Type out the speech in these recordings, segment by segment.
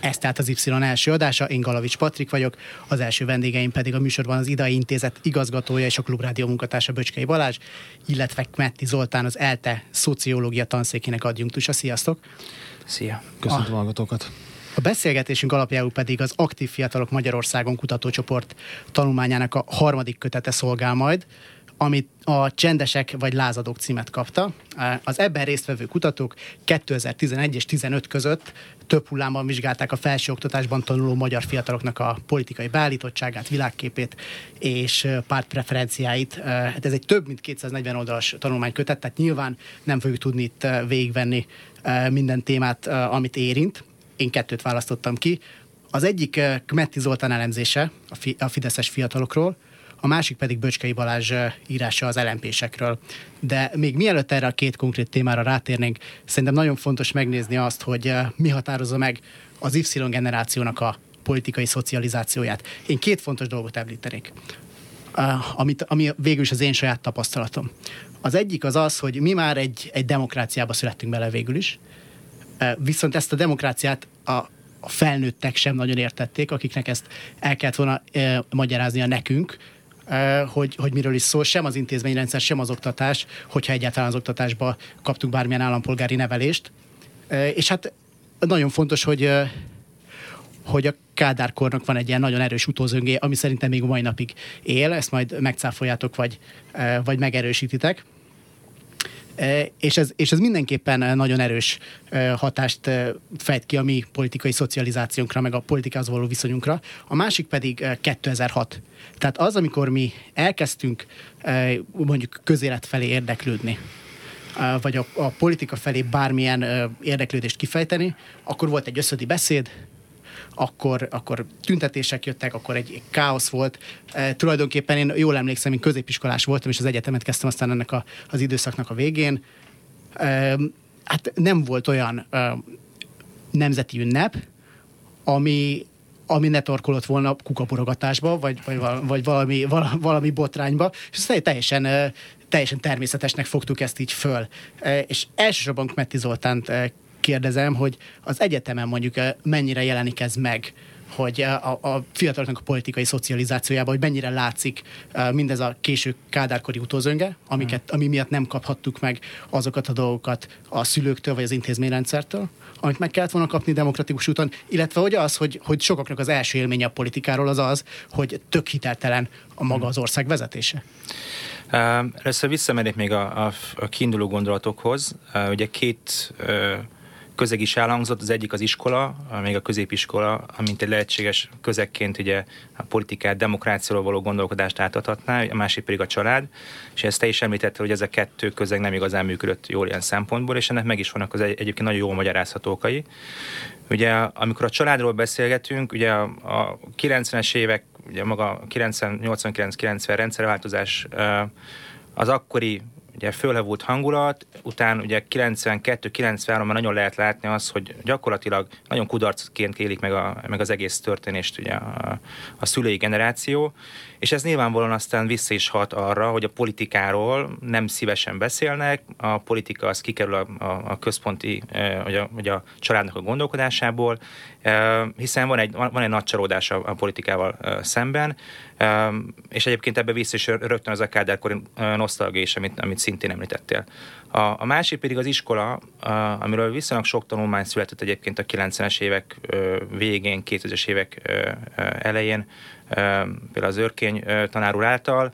Ez tehát az Y első adása, én Galavics Patrik vagyok, az első vendégeim pedig a műsorban az IDA Intézet igazgatója és a Klubrádió munkatársa Böcskei Balázs, illetve Kmetti Zoltán, az ELTE szociológia tanszékének adjunktusa. Sziasztok! Szia! Köszöntöm a hallgatókat! A beszélgetésünk alapjául pedig az Aktív Fiatalok Magyarországon kutatócsoport tanulmányának a harmadik kötete szolgál majd, amit a Csendesek vagy Lázadók címet kapta. Az ebben résztvevő kutatók 2011 és 15 között több hullámban vizsgálták a felsőoktatásban tanuló magyar fiataloknak a politikai beállítottságát, világképét és pártpreferenciáit. Hát ez egy több mint 240 oldalas tanulmánykötet, tehát nyilván nem fogjuk tudni itt végigvenni minden témát, amit érint. Én kettőt választottam ki. Az egyik Kmetti Zoltán elemzése a Fideszes fiatalokról, a másik pedig Böcskei Balázs írása az LMP-sekről. De még mielőtt erre a két konkrét témára rátérnénk, szerintem nagyon fontos megnézni azt, hogy mi határozza meg az Y generációnak a politikai szocializációját. Én két fontos dolgot említenék, amit, ami végül is az én saját tapasztalatom. Az egyik az az, hogy mi már egy, egy demokráciába születtünk bele végül is, viszont ezt a demokráciát a, a felnőttek sem nagyon értették, akiknek ezt el kellett volna e, magyaráznia nekünk, hogy, hogy miről is szól, sem az intézményrendszer, sem az oktatás, hogyha egyáltalán az oktatásba kaptunk bármilyen állampolgári nevelést. És hát nagyon fontos, hogy hogy a Kádárkornak van egy ilyen nagyon erős utózöngé, ami szerintem még a mai napig él, ezt majd megcáfoljátok, vagy, vagy megerősítitek. És ez, és ez mindenképpen nagyon erős hatást fejt ki a mi politikai szocializációnkra, meg a politikához való viszonyunkra. A másik pedig 2006. Tehát az, amikor mi elkezdtünk mondjuk közélet felé érdeklődni, vagy a, a politika felé bármilyen érdeklődést kifejteni, akkor volt egy összödi beszéd, akkor, akkor tüntetések jöttek, akkor egy káosz volt. E, tulajdonképpen én jól emlékszem, én középiskolás voltam, és az egyetemet kezdtem aztán ennek a, az időszaknak a végén. E, hát nem volt olyan e, nemzeti ünnep, ami, ami ne torkolott volna kukaborogatásba, vagy, vagy, vagy valami, valami botrányba, és ezt teljesen, teljesen természetesnek fogtuk ezt így föl. És elsősorban Kmetti Zoltánt kérdezem, hogy az egyetemen mondjuk eh, mennyire jelenik ez meg, hogy eh, a, a fiataloknak a politikai szocializációjában, hogy mennyire látszik uh, mindez a késő kádárkori utózönge, amiket, ami miatt nem kaphattuk meg azokat a dolgokat a szülőktől vagy az intézményrendszertől, amit meg kellett volna kapni demokratikus úton, illetve hogy az, hogy, hogy sokaknak az első élménye a politikáról az az, hogy tök hiteltelen a maga az ország vezetése. Először visszamennék még a, a, a kiinduló gondolatokhoz. Ugye két közeg is elhangzott, az egyik az iskola, még a középiskola, amint egy lehetséges közegként ugye a politikát, demokráciáról való gondolkodást átadhatná, a másik pedig a család, és ezt te is említette, hogy ez a kettő közeg nem igazán működött jól ilyen szempontból, és ennek meg is vannak az egy, egyébként nagyon jól magyarázható okai. Ugye amikor a családról beszélgetünk, ugye a, a 90-es évek, ugye maga 89-90 rendszerváltozás az akkori ugye fölhevult hangulat, után ugye 92-93-ban nagyon lehet látni az, hogy gyakorlatilag nagyon kudarcként élik meg, a, meg az egész történést ugye a, a szülői generáció, és ez nyilvánvalóan aztán vissza is hat arra, hogy a politikáról nem szívesen beszélnek, a politika az kikerül a, a, a központi, vagy a, vagy a családnak a gondolkodásából, hiszen van egy, van egy nagy csalódás a, a politikával szemben, és egyébként ebbe vissza is rögtön az a kádárkori nosztalgia is, amit, amit szintén említettél. A, a másik pedig az iskola, a, amiről viszonylag sok tanulmány született egyébként a 90-es évek végén, 2000-es évek elején, például az őrkény tanár úr által,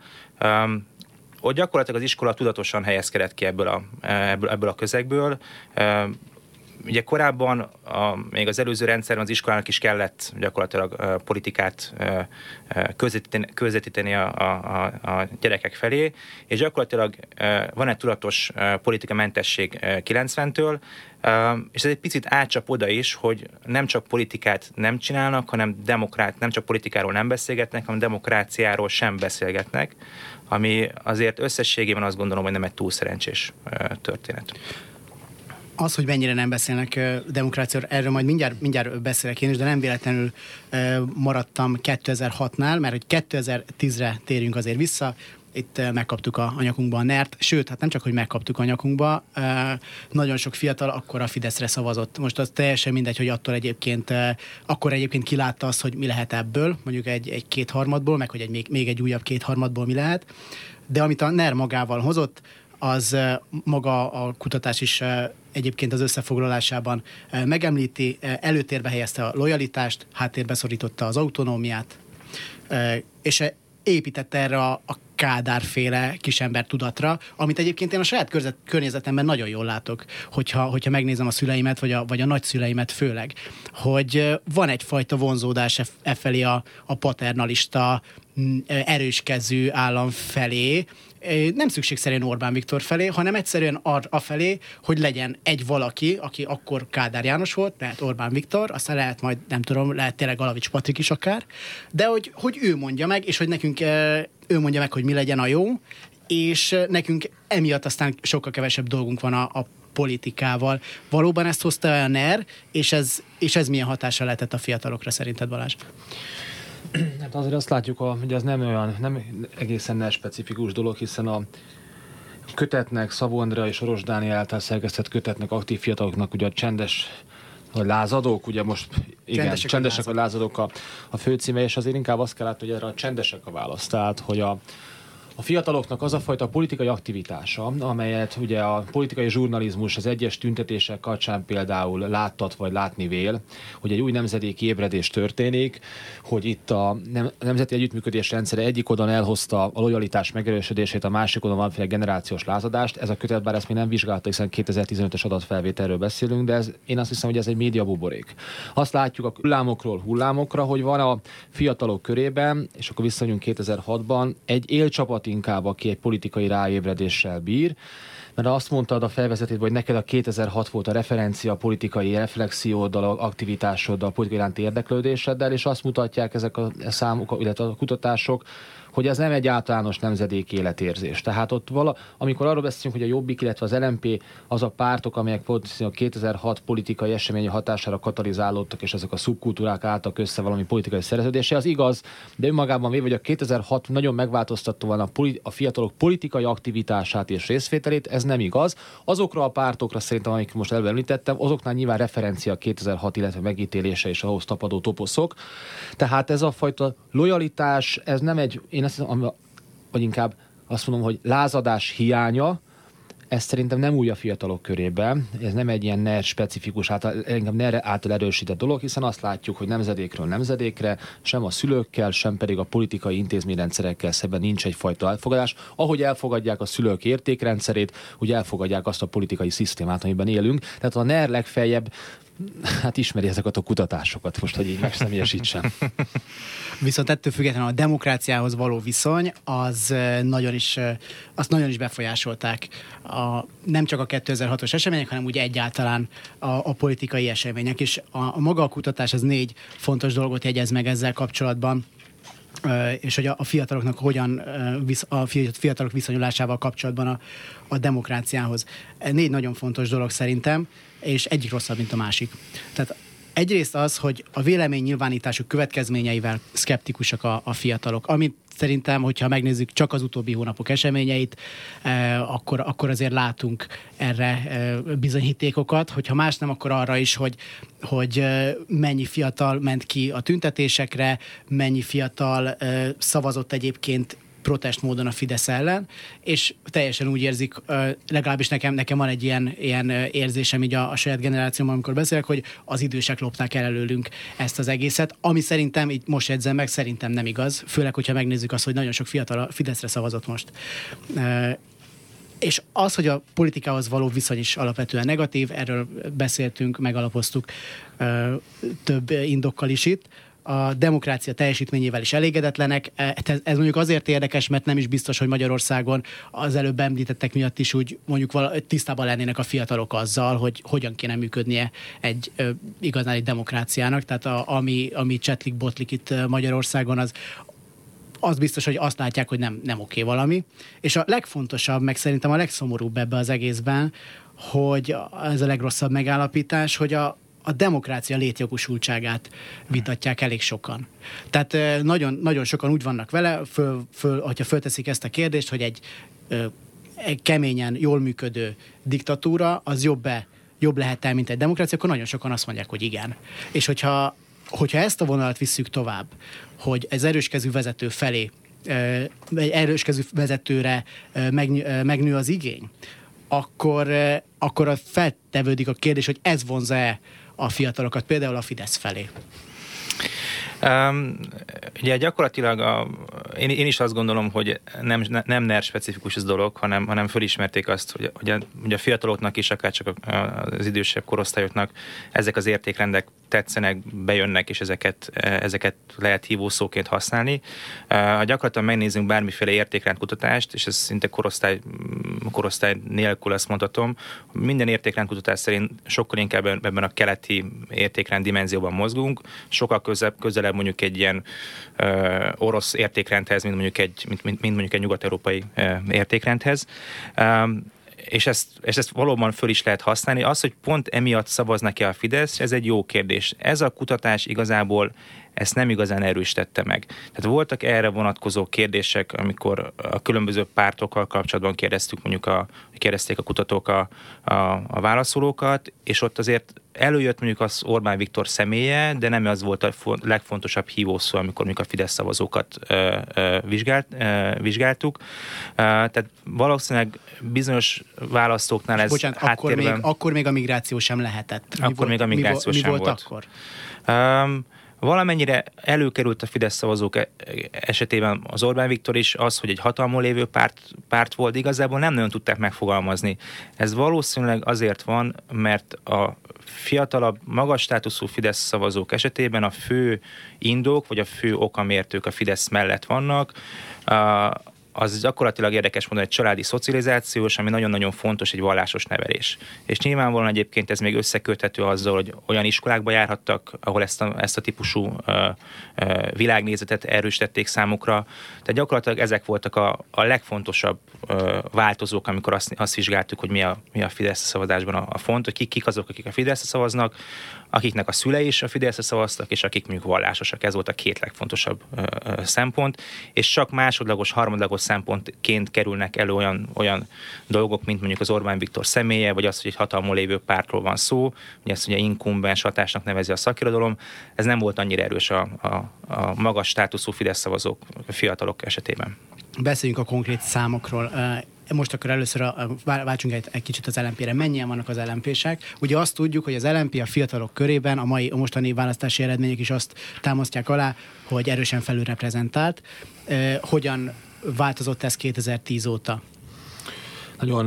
ott gyakorlatilag az iskola tudatosan helyezkedett ki ebből a, ebből, ebből a közegből, ugye korábban, a, még az előző rendszerben az iskolának is kellett gyakorlatilag a politikát közvetíteni, a, a, a gyerekek felé, és gyakorlatilag van egy tudatos politikamentesség 90-től, és ez egy picit átcsap oda is, hogy nem csak politikát nem csinálnak, hanem demokrát, nem csak politikáról nem beszélgetnek, hanem demokráciáról sem beszélgetnek, ami azért összességében azt gondolom, hogy nem egy túl szerencsés történet az, hogy mennyire nem beszélnek demokráciáról, erről majd mindjárt, mindjárt beszélek én is, de nem véletlenül maradtam 2006-nál, mert hogy 2010-re térjünk azért vissza, itt megkaptuk a, anyakunkba a NERT, sőt, hát nem csak, hogy megkaptuk a anyakunkba, nagyon sok fiatal akkor a Fideszre szavazott. Most az teljesen mindegy, hogy attól egyébként, akkor egyébként kilátta azt, hogy mi lehet ebből, mondjuk egy, egy kétharmadból, meg hogy egy, még, még egy újabb kétharmadból mi lehet. De amit a NER magával hozott, az maga a kutatás is egyébként az összefoglalásában megemlíti, előtérbe helyezte a lojalitást, háttérbe szorította az autonómiát, és építette erre a, Kádár-féle kisember tudatra, amit egyébként én a saját körzet, környezetemben nagyon jól látok, hogyha, hogyha megnézem a szüleimet, vagy a, vagy a nagyszüleimet főleg, hogy van egyfajta vonzódás e, e felé a, a paternalista, erőskező állam felé, nem szükségszerűen Orbán Viktor felé, hanem egyszerűen ar- a felé, hogy legyen egy valaki, aki akkor Kádár János volt, lehet Orbán Viktor, aztán lehet majd, nem tudom, lehet tényleg Alavics Patrik is akár, de hogy, hogy ő mondja meg, és hogy nekünk ő mondja meg, hogy mi legyen a jó, és nekünk emiatt aztán sokkal kevesebb dolgunk van a, a politikával. Valóban ezt hozta a NER, és ez, és ez milyen hatása lehetett a fiatalokra szerinted Balázs? Hát azért azt látjuk, hogy ez nem olyan, nem egészen nem specifikus dolog, hiszen a kötetnek, Szabó Andrea és Oros Dániel által szerkesztett kötetnek, aktív fiataloknak ugye a csendes vagy lázadók, ugye most igen, csendesek, csendesek vagy lázadók a, a főcíme, és azért inkább azt kell látni, hogy erre a csendesek a válasz. Tehát, hogy a, a fiataloknak az a fajta politikai aktivitása, amelyet ugye a politikai zsurnalizmus az egyes tüntetések kapcsán például láttat vagy látni vél, hogy egy új nemzedéki ébredés történik, hogy itt a nemzeti együttműködés rendszere egyik oldalon elhozta a lojalitás megerősödését, a másik oldalon valamiféle generációs lázadást. Ez a kötet, bár ezt még nem vizsgálta, hiszen 2015-ös adatfelvételről beszélünk, de ez, én azt hiszem, hogy ez egy média buborék. Azt látjuk a hullámokról hullámokra, hogy van a fiatalok körében, és akkor visszanyunk 2006-ban, egy élcsapat inkább, aki egy politikai ráébredéssel bír, mert azt mondtad a felvezetésben, hogy neked a 2006 volt a referencia a politikai reflexióddal, aktivitásoddal, politikai iránti érdeklődéseddel, és azt mutatják ezek a számok, illetve a kutatások, hogy ez nem egy általános nemzedék életérzés. Tehát ott vala, amikor arról beszélünk, hogy a Jobbik, illetve az LMP az a pártok, amelyek a 2006 politikai eseményi hatására katalizálódtak, és ezek a szubkultúrák álltak össze valami politikai szerződése, az igaz, de önmagában véve, hogy a 2006 nagyon megváltoztatóan a, politi- a fiatalok politikai aktivitását és részvételét, ez nem igaz. Azokra a pártokra szerintem, amik most említettem, azoknál nyilván referencia a 2006, illetve megítélése és ahhoz tapadó toposzok. Tehát ez a fajta lojalitás, ez nem egy, én azt hiszem, vagy inkább azt mondom, hogy lázadás hiánya, ez szerintem nem új a fiatalok körében, ez nem egy ilyen NER specifikus, által, inkább NER által erősített dolog, hiszen azt látjuk, hogy nemzedékről nemzedékre, sem a szülőkkel, sem pedig a politikai intézményrendszerekkel szemben nincs egyfajta elfogadás. Ahogy elfogadják a szülők értékrendszerét, úgy elfogadják azt a politikai szisztémát, amiben élünk. Tehát a NER legfeljebb hát ismeri ezeket a kutatásokat, most, hogy így megszemélyesítsem. Viszont ettől függetlenül a demokráciához való viszony, az nagyon is, azt nagyon is befolyásolták a, nem csak a 2006-os események, hanem úgy egyáltalán a, a politikai események. És a, a maga a kutatás az négy fontos dolgot jegyez meg ezzel kapcsolatban és hogy a fiataloknak hogyan, a fiatalok viszonyulásával kapcsolatban a, a demokráciához. Négy nagyon fontos dolog szerintem, és egyik rosszabb, mint a másik. Tehát egyrészt az, hogy a vélemény nyilvánításuk következményeivel szkeptikusak a, a fiatalok, amit szerintem, hogyha megnézzük csak az utóbbi hónapok eseményeit, eh, akkor, akkor azért látunk erre eh, bizonyítékokat, hogyha más nem, akkor arra is, hogy, hogy eh, mennyi fiatal ment ki a tüntetésekre, mennyi fiatal eh, szavazott egyébként protest módon a Fidesz ellen, és teljesen úgy érzik, legalábbis nekem, nekem van egy ilyen, ilyen érzésem így a, a saját generációmban, amikor beszélek, hogy az idősek lopták el előlünk ezt az egészet, ami szerintem, így most jegyzem meg, szerintem nem igaz, főleg, hogyha megnézzük azt, hogy nagyon sok fiatal a Fideszre szavazott most. És az, hogy a politikához való viszony is alapvetően negatív, erről beszéltünk, megalapoztuk több indokkal is itt, a demokrácia teljesítményével is elégedetlenek. Ez, ez mondjuk azért érdekes, mert nem is biztos, hogy Magyarországon az előbb említettek miatt is úgy mondjuk vala, tisztában lennének a fiatalok azzal, hogy hogyan kéne működnie egy ö, igazán egy demokráciának. Tehát a, ami, ami csetlik, botlik itt Magyarországon, az az biztos, hogy azt látják, hogy nem, nem oké valami. És a legfontosabb, meg szerintem a legszomorúbb ebbe az egészben, hogy ez a legrosszabb megállapítás, hogy a, a demokrácia létjogosultságát vitatják elég sokan. Tehát nagyon, nagyon sokan úgy vannak vele, föl, föl, hogyha fölteszik ezt a kérdést, hogy egy, egy keményen, jól működő diktatúra az jobb-e, jobb lehet el, mint egy demokrácia, akkor nagyon sokan azt mondják, hogy igen. És hogyha, hogyha ezt a vonalat visszük tovább, hogy ez erőskezű vezető felé, egy erőskezű vezetőre megnő az igény, akkor, akkor feltevődik a kérdés, hogy ez vonza-e a fiatalokat, például a Fidesz felé. Um, ugye gyakorlatilag a, én, én is azt gondolom, hogy nem, nem NER specifikus ez dolog, hanem, hanem fölismerték azt, hogy, hogy, a, hogy a fiataloknak is, akár csak az idősebb korosztályoknak ezek az értékrendek tetszenek, bejönnek, és ezeket, ezeket lehet hívószóként használni. Ha gyakorlatilag megnézzünk bármiféle értékrendkutatást, és ez szinte korosztály, korosztály nélkül azt mondhatom, minden értékrendkutatás szerint sokkal inkább ebben a keleti értékrend dimenzióban mozgunk, sokkal közelebb, közelebb mondjuk egy ilyen uh, orosz értékrendhez, mint mondjuk egy, mint, mint, mint mondjuk egy nyugat-európai uh, értékrendhez. Um, és ezt, és ezt valóban föl is lehet használni. Az, hogy pont emiatt szavaz neki a Fidesz, ez egy jó kérdés. Ez a kutatás igazából ezt nem igazán erősítette meg. Tehát voltak erre vonatkozó kérdések, amikor a különböző pártokkal kapcsolatban kérdeztük, mondjuk a, kérdezték a kutatók a, a, a válaszolókat, és ott azért előjött mondjuk az Orbán Viktor személye, de nem az volt a legfontosabb hívószó, amikor mondjuk a Fidesz szavazókat ö, ö, vizsgált, ö, vizsgáltuk. Tehát valószínűleg bizonyos választóknál ez Bocsánat, akkor még, akkor még a migráció sem lehetett. Mi akkor volt, még a migráció mi, sem volt. volt. akkor? Um, Valamennyire előkerült a Fidesz szavazók e- esetében az Orbán Viktor is az, hogy egy hatalmon lévő párt, párt volt, igazából nem nagyon tudták megfogalmazni. Ez valószínűleg azért van, mert a fiatalabb, magas státuszú Fidesz szavazók esetében a fő indok, vagy a fő okamértők a Fidesz mellett vannak az gyakorlatilag érdekes mondani, egy családi szocializációs, ami nagyon-nagyon fontos, egy vallásos nevelés. És nyilvánvalóan egyébként ez még összeköthető azzal, hogy olyan iskolákba járhattak, ahol ezt a, ezt a típusú ö, ö, világnézetet erősítették számukra. Tehát gyakorlatilag ezek voltak a, a legfontosabb ö, változók, amikor azt, azt vizsgáltuk, hogy mi a, mi a Fidesz szavazásban a, a font, hogy kik, kik azok, akik a Fidesz szavaznak, akiknek a szülei is a Fideszre szavaztak, és akik mondjuk vallásosak. Ez volt a két legfontosabb ö, ö, szempont, és csak másodlagos, harmadlagos szempontként kerülnek elő olyan, olyan dolgok, mint mondjuk az Orbán Viktor személye, vagy az, hogy egy hatalmon lévő pártról van szó, ugye ezt ugye inkumbens hatásnak nevezi a szakirodalom, ez nem volt annyira erős a, a, a magas státuszú Fidesz szavazók, fiatalok esetében. Beszéljünk a konkrét számokról most akkor először a, váltsunk egy, egy kicsit az LMP-re. Mennyien vannak az LMP-sek? Ugye azt tudjuk, hogy az LMP a fiatalok körében, a mai a mostani választási eredmények is azt támasztják alá, hogy erősen felülreprezentált. E, hogyan változott ez 2010 óta? Nagyon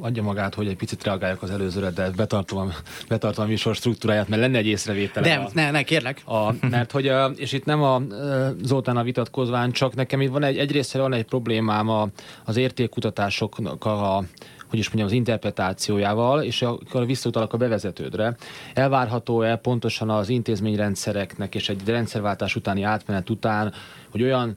adja magát, hogy egy picit reagáljak az előzőre, de betartom, betartom a műsor struktúráját, mert lenne egy észrevétel. Nem, a, ne, ne, kérlek. A, mert hogy, és itt nem a Zoltán a vitatkozván, csak nekem itt van egy, egyrészt van egy problémám a, az értékkutatásoknak a, hogy is mondjam, az interpretációjával, és akkor visszautalak a bevezetődre. Elvárható-e pontosan az intézményrendszereknek és egy rendszerváltás utáni átmenet után, hogy olyan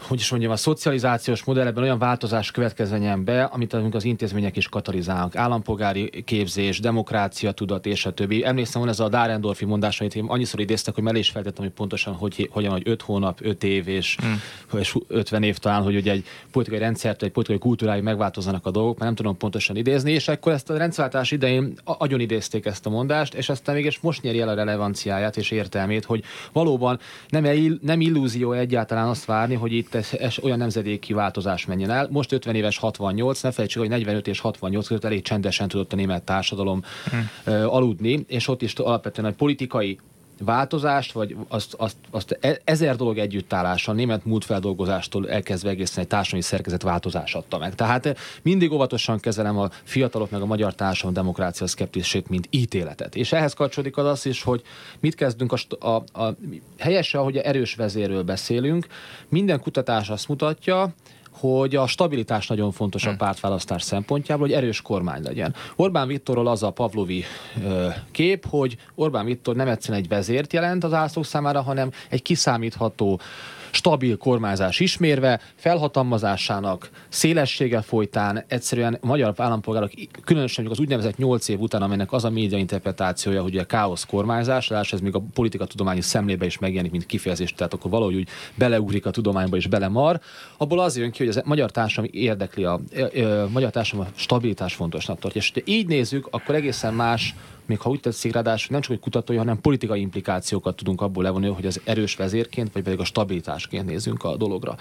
hogy is mondjam, a szocializációs modellben olyan változás következzen be, amit az intézmények is katalizálnak. Állampolgári képzés, demokrácia, tudat és a többi. Emlékszem, van ez a Dárendorfi mondás, amit én annyiszor idéztek, hogy mellé is feltettem, hogy pontosan hogy, hogyan, hogy 5 hónap, 5 év és, hmm. és 50 év talán, hogy ugye egy politikai rendszert, egy politikai kultúráig megváltozzanak a dolgok, mert nem tudom pontosan idézni, és akkor ezt a rendszerváltás idején agyon idézték ezt a mondást, és aztán mégis most nyeri el a relevanciáját és értelmét, hogy valóban nem, nem illúzió egyáltalán azt várni, hogy itt ez olyan nemzedéki változás menjen el. Most 50 éves 68, ne felejtsük, hogy 45 és 68 között elég csendesen tudott a német társadalom hmm. aludni, és ott is alapvetően egy politikai változást, vagy azt, azt, azt e, ezer dolog együttállása, német múltfeldolgozástól elkezdve egészen egy társadalmi szerkezet változás adta meg. Tehát mindig óvatosan kezelem a fiatalok meg a magyar társadalom demokrácia szkeptisét, mint ítéletet. És ehhez kapcsolódik az, az is, hogy mit kezdünk a, a, a helyesen, ahogy erős vezérről beszélünk, minden kutatás azt mutatja, hogy a stabilitás nagyon fontos a hm. pártválasztás szempontjából, hogy erős kormány legyen. Orbán Viktorról az a Pavlovi ö, kép, hogy Orbán Viktor nem egyszerűen egy vezért jelent az ászlók számára, hanem egy kiszámítható stabil kormányzás ismérve, felhatalmazásának szélessége folytán egyszerűen a magyar állampolgárok, különösen az úgynevezett nyolc év után, aminek az a média interpretációja, hogy a káosz kormányzás, és ez még a politikatudományi szemlébe is megjelenik, mint kifejezés, tehát akkor valahogy úgy beleugrik a tudományba és belemar, abból az jön ki, hogy az magyar társadalom érdekli a, a, a, a magyar társadalom a stabilitás fontosnak tartja. És ha így nézzük, akkor egészen más még ha úgy tetszik, ráadásul nem csak egy kutatói, hanem politikai implikációkat tudunk abból levonni, hogy az erős vezérként, vagy pedig a stabilitásként nézzünk a dologra.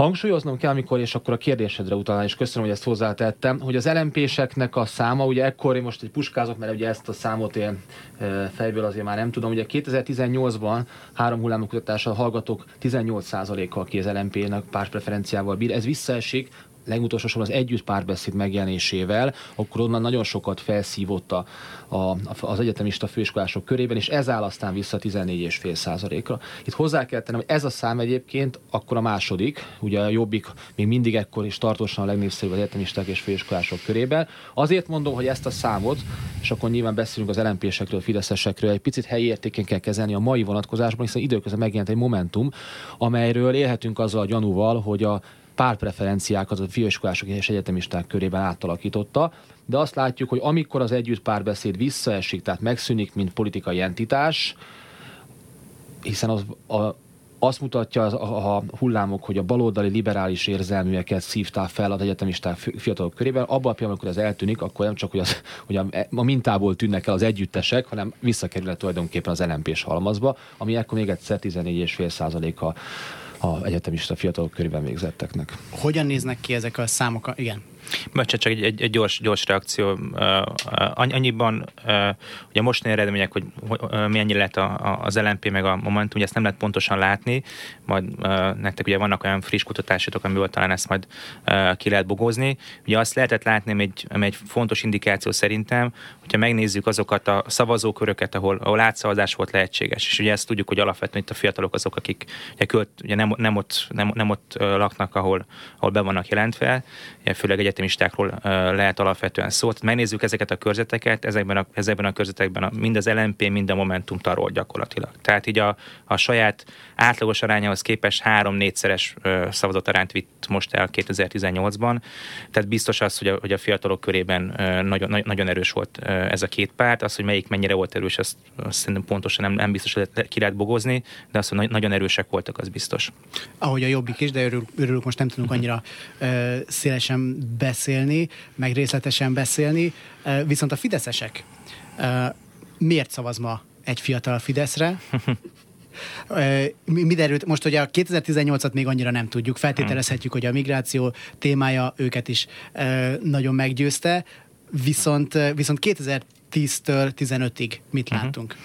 Hangsúlyoznom kell, amikor, és akkor a kérdésedre utalán, és köszönöm, hogy ezt hozzátettem, hogy az LMP-seknek a száma, ugye ekkor most egy puskázok, mert ugye ezt a számot én e, fejből azért már nem tudom, ugye 2018-ban három hullámú kutatással hallgatók 18%-kal ki az LMP-nek pártpreferenciával bír. Ez visszaesik legutolsó sorban az együtt párbeszéd megjelenésével, akkor onnan nagyon sokat felszívott a, a, az egyetemista főiskolások körében, és ez áll aztán vissza 14,5 százalékra. Itt hozzá kell tennem, hogy ez a szám egyébként akkor a második, ugye a jobbik még mindig ekkor is tartósan a legnépszerűbb az egyetemisták és főiskolások körében. Azért mondom, hogy ezt a számot, és akkor nyilván beszélünk az LMP-sekről, Fideszesekről, egy picit helyi értéken kell kezelni a mai vonatkozásban, hiszen időközben megjelent egy momentum, amelyről élhetünk azzal a gyanúval, hogy a pártpreferenciákat a főiskolások és egyetemisták körében átalakította, de azt látjuk, hogy amikor az együtt párbeszéd visszaesik, tehát megszűnik, mint politikai entitás, hiszen az, a, azt mutatja az, a, a hullámok, hogy a baloldali liberális érzelműeket szívták fel az egyetemisták fiatalok körében. Abban a pillanatban, amikor ez eltűnik, akkor nem csak, hogy, az, hogy a, a mintából tűnnek el az együttesek, hanem visszakerül tulajdonképpen az LMP-s halmazba, ami akkor még egyszer 14,5% a a egyetemista fiatalok körében végzetteknek. Hogyan néznek ki ezek a számok? Igen. Mert csak egy, egy, egy gyors, gyors reakció. Annyiban, ugye most eredmények, hogy mennyi lett a, az LNP meg a Momentum, ugye ezt nem lehet pontosan látni, majd nektek ugye vannak olyan friss kutatásotok, amiből talán ezt majd ki lehet bogozni. Ugye azt lehetett látni, ami egy, ami egy fontos indikáció szerintem, hogyha megnézzük azokat a szavazóköröket, ahol, ahol átszavazás volt lehetséges, és ugye ezt tudjuk, hogy alapvetően itt a fiatalok azok, akik ugye, költ, ugye nem, nem, ott, nem, nem ott laknak, ahol, ahol be vannak jelentve, főleg egyet egyetemistákról lehet alapvetően szó. Tehát megnézzük ezeket a körzeteket, ezekben a, ezekben a körzetekben a, mind az LMP, mind a Momentum tarol gyakorlatilag. Tehát így a, a saját átlagos arányához képest három-négyszeres szavazatarányt vitt most el 2018-ban. Tehát biztos az, hogy a, hogy a fiatalok körében nagyon, nagyon erős volt ez a két párt. Az, hogy melyik mennyire volt erős, azt, azt szerintem pontosan nem, nem biztos, hogy ki lehet bogozni, de az, hogy nagyon erősek voltak, az biztos. Ahogy a jobbik is, de örül, örülök, most nem tudunk annyira uh, szélesen beszélni, meg részletesen beszélni, uh, viszont a fideszesek uh, miért szavaz ma egy fiatal Fideszre? mi, mi derült? Most ugye a 2018-at még annyira nem tudjuk. Feltételezhetjük, hogy a migráció témája őket is nagyon meggyőzte, viszont, viszont 2010-től 15-ig mit uh-huh. láttunk?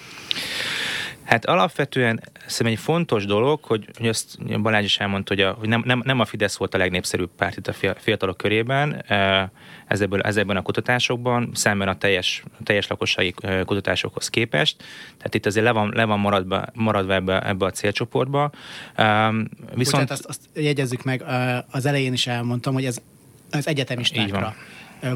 Hát alapvetően szerintem egy fontos dolog, hogy, hogy azt Balázs is elmondta, hogy, a, hogy nem, nem, nem a Fidesz volt a legnépszerűbb párt itt a fiatalok körében ezekből, ezekben a kutatásokban, szemben a teljes, a teljes lakossági kutatásokhoz képest. Tehát itt azért le van, le van maradva, maradva ebbe, ebbe a célcsoportba. Viszont... Bocsánat, azt, azt jegyezzük meg, az elején is elmondtam, hogy ez az egyetemistákra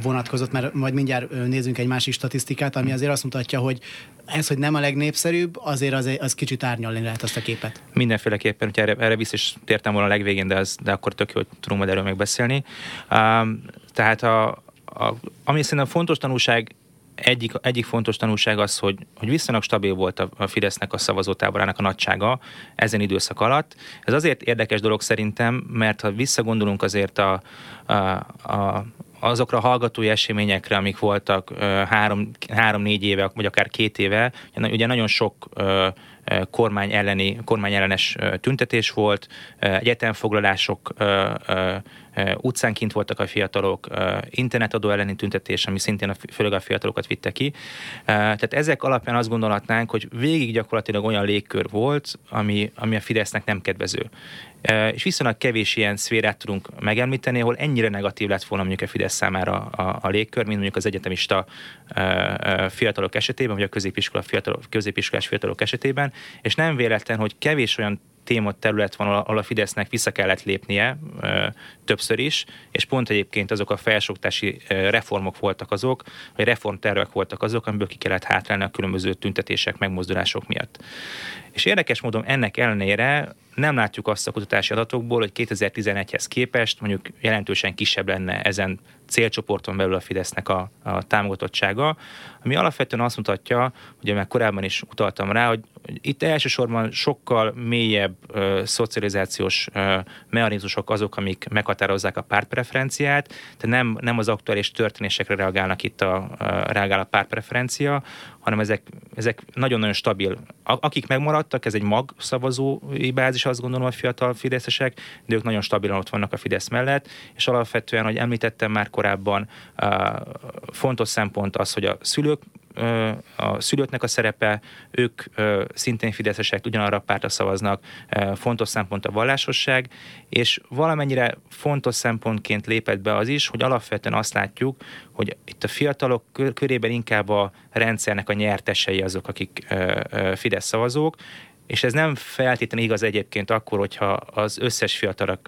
vonatkozott, mert majd mindjárt nézzünk egy másik statisztikát, ami azért azt mutatja, hogy ez, hogy nem a legnépszerűbb, azért az, az kicsit árnyalni lehet azt a képet. Mindenféleképpen, hogy erre, erre vissza is tértem volna a legvégén, de, az, de akkor tök jó, hogy tudunk majd erről megbeszélni. Um, tehát a, a, ami szerintem fontos tanulság egyik, egyik fontos tanulság az, hogy, hogy viszonylag stabil volt a, a Fidesznek a szavazótáborának a nagysága ezen időszak alatt. Ez azért érdekes dolog szerintem, mert ha visszagondolunk azért a, a, a azokra a hallgatói eseményekre, amik voltak három, három-négy éve, vagy akár két éve, ugye nagyon sok kormány, elleni, kormány ellenes tüntetés volt, egyetemfoglalások utcán kint voltak a fiatalok, internetadó elleni tüntetés, ami szintén a, főleg a fiatalokat vitte ki. Tehát ezek alapján azt gondolhatnánk, hogy végig gyakorlatilag olyan légkör volt, ami, ami a Fidesznek nem kedvező. És viszonylag kevés ilyen szférát tudunk megemlíteni, ahol ennyire negatív lett volna mondjuk a Fidesz számára a, a légkör, mint mondjuk az egyetemista fiatalok esetében, vagy a középiskola fiatalok, középiskolás fiatalok esetében, és nem véletlen, hogy kevés olyan téma terület van, ahol a Fidesznek vissza kellett lépnie többször is, és pont egyébként azok a felsoktási reformok voltak azok, vagy reformtervek voltak azok, amiből ki kellett hátrálni a különböző tüntetések, megmozdulások miatt. És érdekes módon ennek ellenére nem látjuk azt a kutatási adatokból, hogy 2011-hez képest mondjuk jelentősen kisebb lenne ezen célcsoporton belül a Fidesznek a, a támogatottsága, ami alapvetően azt mutatja, hogy már korábban is utaltam rá, hogy itt elsősorban sokkal mélyebb ö, szocializációs ö, mechanizmusok azok, amik meghatározzák a pártpreferenciát, tehát nem, nem az aktuális történésekre reagálnak itt a, a, reagál a pártpreferencia, hanem ezek, ezek nagyon-nagyon stabil. Akik megmaradtak, ez egy mag szavazói bázis, azt gondolom a fiatal fideszesek, de ők nagyon stabilan ott vannak a Fidesz mellett, és alapvetően, hogy említettem már korábban, fontos szempont az, hogy a szülők a szülőknek a szerepe, ők szintén fideszesek, ugyanarra a pártra szavaznak, fontos szempont a vallásosság, és valamennyire fontos szempontként lépett be az is, hogy alapvetően azt látjuk, hogy itt a fiatalok körében inkább a rendszernek a nyertesei azok, akik Fidesz szavazók, és ez nem feltétlenül igaz egyébként akkor, hogyha az összes fiatalra,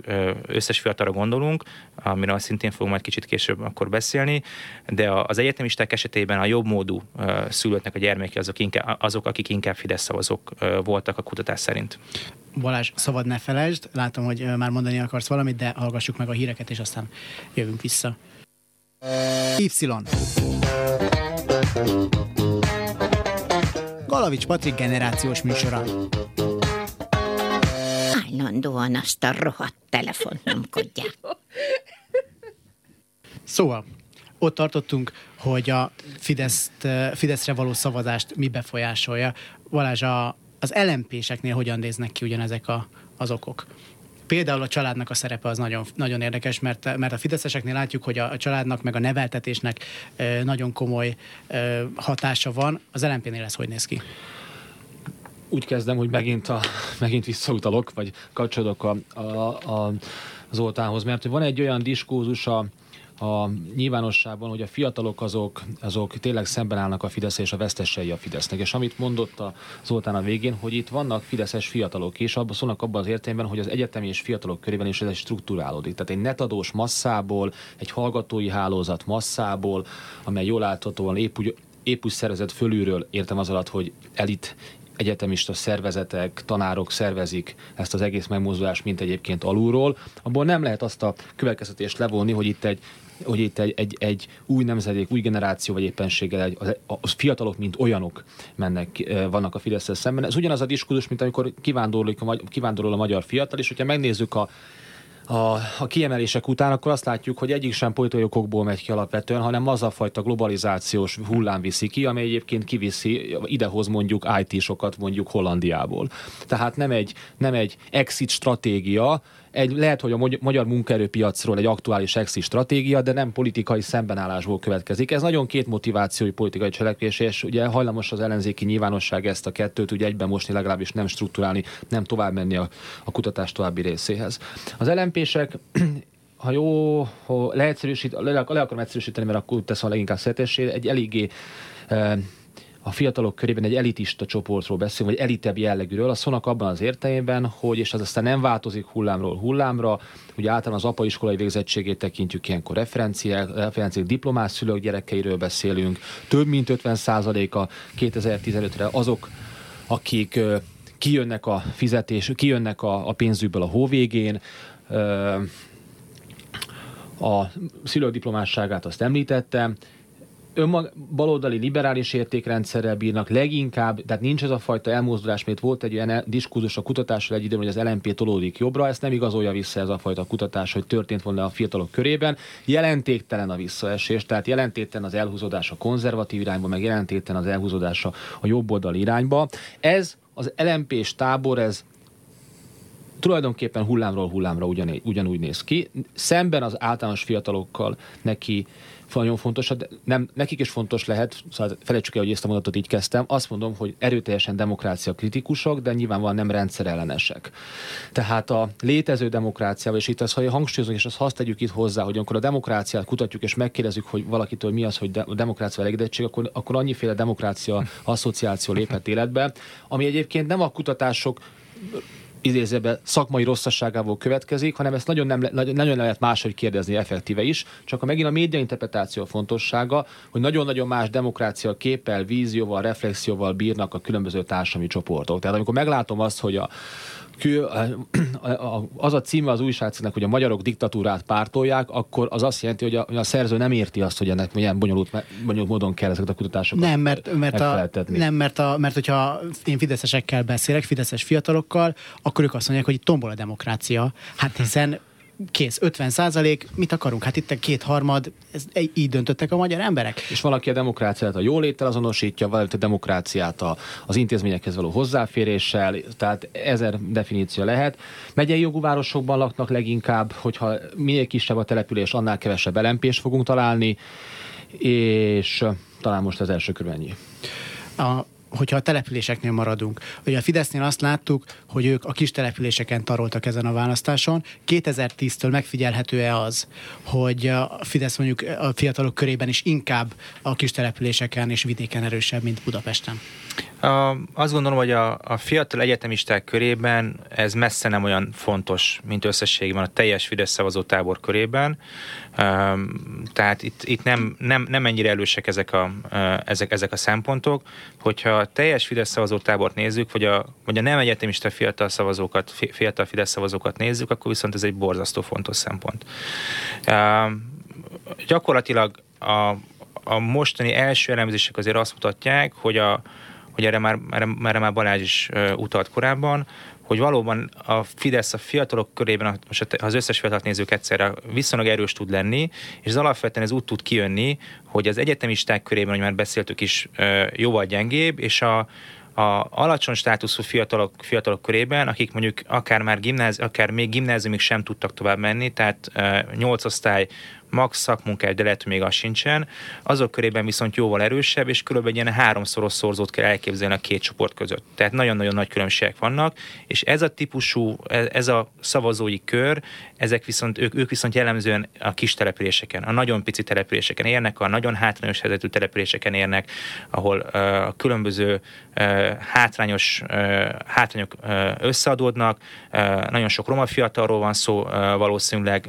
összes fiatalra gondolunk, amiről szintén fogunk majd kicsit később akkor beszélni, de az egyetemisták esetében a jobb módú szülőknek a gyermekei azok, inkább, azok, akik inkább Fidesz szavazók voltak a kutatás szerint. Balázs, szabad ne felejtsd, látom, hogy már mondani akarsz valamit, de hallgassuk meg a híreket, és aztán jövünk vissza. Y. Galavics Patrik generációs műsora. Állandóan azt a rohadt telefont nyomkodják. Szóval, ott tartottunk, hogy a Fideszt, Fideszre való szavazást mi befolyásolja. Valázs, a, az LMP-seknél hogyan néznek ki ugyanezek a, az okok? Például a családnak a szerepe az nagyon, nagyon érdekes, mert, mert a fideszeseknél látjuk, hogy a, a családnak meg a neveltetésnek nagyon komoly hatása van. Az LNP-nél ez hogy néz ki? Úgy kezdem, hogy megint, a, megint visszautalok, vagy kapcsolódok a, a, a Zoltánhoz, mert van egy olyan diskurzus a, a nyilvánosságban, hogy a fiatalok azok, azok tényleg szemben állnak a Fidesz és a vesztesei a Fidesznek. És amit mondott a Zoltán a végén, hogy itt vannak fideszes fiatalok, és abban szólnak abban az értelemben, hogy az egyetemi és fiatalok körében is ez egy struktúrálódik. Tehát egy netadós masszából, egy hallgatói hálózat masszából, amely jól láthatóan épp úgy, épp úgy szervezett fölülről, értem az alatt, hogy elit egyetemista szervezetek, tanárok szervezik ezt az egész megmozdulást, mint egyébként alulról, abból nem lehet azt a következtetést levonni, hogy itt egy hogy itt egy, egy, egy új nemzedék, új generáció, vagy éppenséggel egy, az, a fiatalok, mint olyanok mennek, vannak a fidesz szemben. Ez ugyanaz a diskurzus, mint amikor kivándorol a, kivándorol a magyar fiatal, és hogyha megnézzük a a, a kiemelések után, akkor azt látjuk, hogy egyik sem politikai okokból megy ki alapvetően, hanem az a fajta globalizációs hullám viszi ki, amely egyébként kiviszi, idehoz mondjuk IT-sokat mondjuk Hollandiából. Tehát nem egy, nem egy exit stratégia, egy, lehet, hogy a magyar munkaerőpiacról egy aktuális exit stratégia, de nem politikai szembenállásból következik. Ez nagyon két motivációi politikai cselekvés, és ugye hajlamos az ellenzéki nyilvánosság ezt a kettőt ugye egyben mosni, legalábbis nem strukturálni, nem tovább menni a, a kutatás további részéhez. Az LMP-sek ha jó, ha leegyszerűsít, le, le akarom egyszerűsíteni, mert akkor tesz a leginkább szeretésére, egy eléggé eh, a fiatalok körében egy elitista csoportról beszélünk, vagy elitebb jellegűről, a szónak abban az értelemben, hogy, és az aztán nem változik hullámról hullámra, ugye általában az apaiskolai végzettségét tekintjük ilyenkor referenciák, referenciák diplomás szülők gyerekeiről beszélünk, több mint 50 a 2015-re azok, akik kijönnek a fizetés, kijönnek a, a pénzükből a hóvégén, a szülők diplomásságát azt említettem, önmag, baloldali liberális értékrendszerrel bírnak leginkább, tehát nincs ez a fajta elmozdulás, mert volt egy olyan diskurzus a kutatással egy időben, hogy az LNP tolódik jobbra, ezt nem igazolja vissza ez a fajta kutatás, hogy történt volna a fiatalok körében. Jelentéktelen a visszaesés, tehát jelentéktelen az elhúzódás a konzervatív irányba, meg jelentéktelen az elhúzódás a jobboldali irányba. Ez az LNP-s tábor, ez tulajdonképpen hullámról hullámra ugyan, ugyanúgy néz ki. Szemben az általános fiatalokkal neki nagyon fontos, de nem, nekik is fontos lehet, szóval felejtsük el, hogy ezt a mondatot így kezdtem, azt mondom, hogy erőteljesen demokrácia kritikusok, de nyilvánvalóan nem rendszerellenesek. Tehát a létező demokráciával, és itt az, ha hangsúlyozunk, és azt azt tegyük itt hozzá, hogy amikor a demokráciát kutatjuk, és megkérdezzük, hogy valakitől mi az, hogy a demokrácia elégedettség, akkor, akkor annyiféle demokrácia asszociáció léphet életbe, ami egyébként nem a kutatások idézőben szakmai rosszasságából következik, hanem ezt nagyon nem, nagyon, nagyon lehet máshogy kérdezni effektíve is, csak a megint a média interpretáció fontossága, hogy nagyon-nagyon más demokrácia képpel, vízióval, reflexióval bírnak a különböző társadalmi csoportok. Tehát amikor meglátom azt, hogy a, az a címe az újságcímnek, hogy a magyarok diktatúrát pártolják, akkor az azt jelenti, hogy a, a szerző nem érti azt, hogy ennek milyen bonyolult, bonyolult módon kell ezeket a kutatásokat Nem, mert, mert, a, nem mert, a, mert hogyha én fideszesekkel beszélek, fideszes fiatalokkal, akkor ők azt mondják, hogy tombol a demokrácia. Hát hiszen kész, 50 százalék, mit akarunk? Hát itt kétharmad, ez, így döntöttek a magyar emberek. És valaki a demokráciát a jóléttel azonosítja, vagy a demokráciát a, az intézményekhez való hozzáféréssel, tehát ezer definíció lehet. Megyei jogú városokban laknak leginkább, hogyha minél kisebb a település, annál kevesebb elempést fogunk találni, és talán most az első körül ennyi. A, hogyha a településeknél maradunk. Ugye a Fidesznél azt láttuk, hogy ők a kis településeken taroltak ezen a választáson. 2010-től megfigyelhető-e az, hogy a Fidesz mondjuk a fiatalok körében is inkább a kis településeken és vidéken erősebb, mint Budapesten? A, azt gondolom, hogy a, a fiatal egyetemisták körében ez messze nem olyan fontos, mint összességében a teljes Fidesz szavazótábor körében. Tehát itt, itt nem, nem, nem ennyire elősek ezek a, ezek, ezek a szempontok. Hogyha a teljes Fidesz szavazótábort nézzük, vagy a, vagy a nem egyetemista fiatal szavazókat, fiatal Fidesz szavazókat nézzük, akkor viszont ez egy borzasztó fontos szempont. Gyakorlatilag a, a mostani első elemzések azért azt mutatják, hogy a, hogy erre már, erre, erre már Balázs is utalt korábban, hogy valóban a Fidesz a fiatalok körében, most az összes fiatalt nézzük egyszerre, viszonylag erős tud lenni, és az alapvetően ez úgy tud kijönni, hogy az egyetemisták körében, hogy már beszéltük is, jóval gyengébb, és a, a alacsony státuszú fiatalok, fiatalok körében, akik mondjuk akár már gimnáz, akár még gimnáziumig sem tudtak tovább menni, tehát nyolc osztály max szakmunkája, de lehet, még az sincsen. Azok körében viszont jóval erősebb, és körülbelül egy ilyen háromszoros szorzót kell elképzelni a két csoport között. Tehát nagyon-nagyon nagy különbségek vannak, és ez a típusú, ez a szavazói kör, ezek viszont, ők, ők viszont jellemzően a kis településeken, a nagyon pici településeken érnek, a nagyon hátrányos helyzetű településeken érnek, ahol a különböző uh, hátrányos hátrányok összeadódnak, nagyon sok roma fiatalról van szó valószínűleg,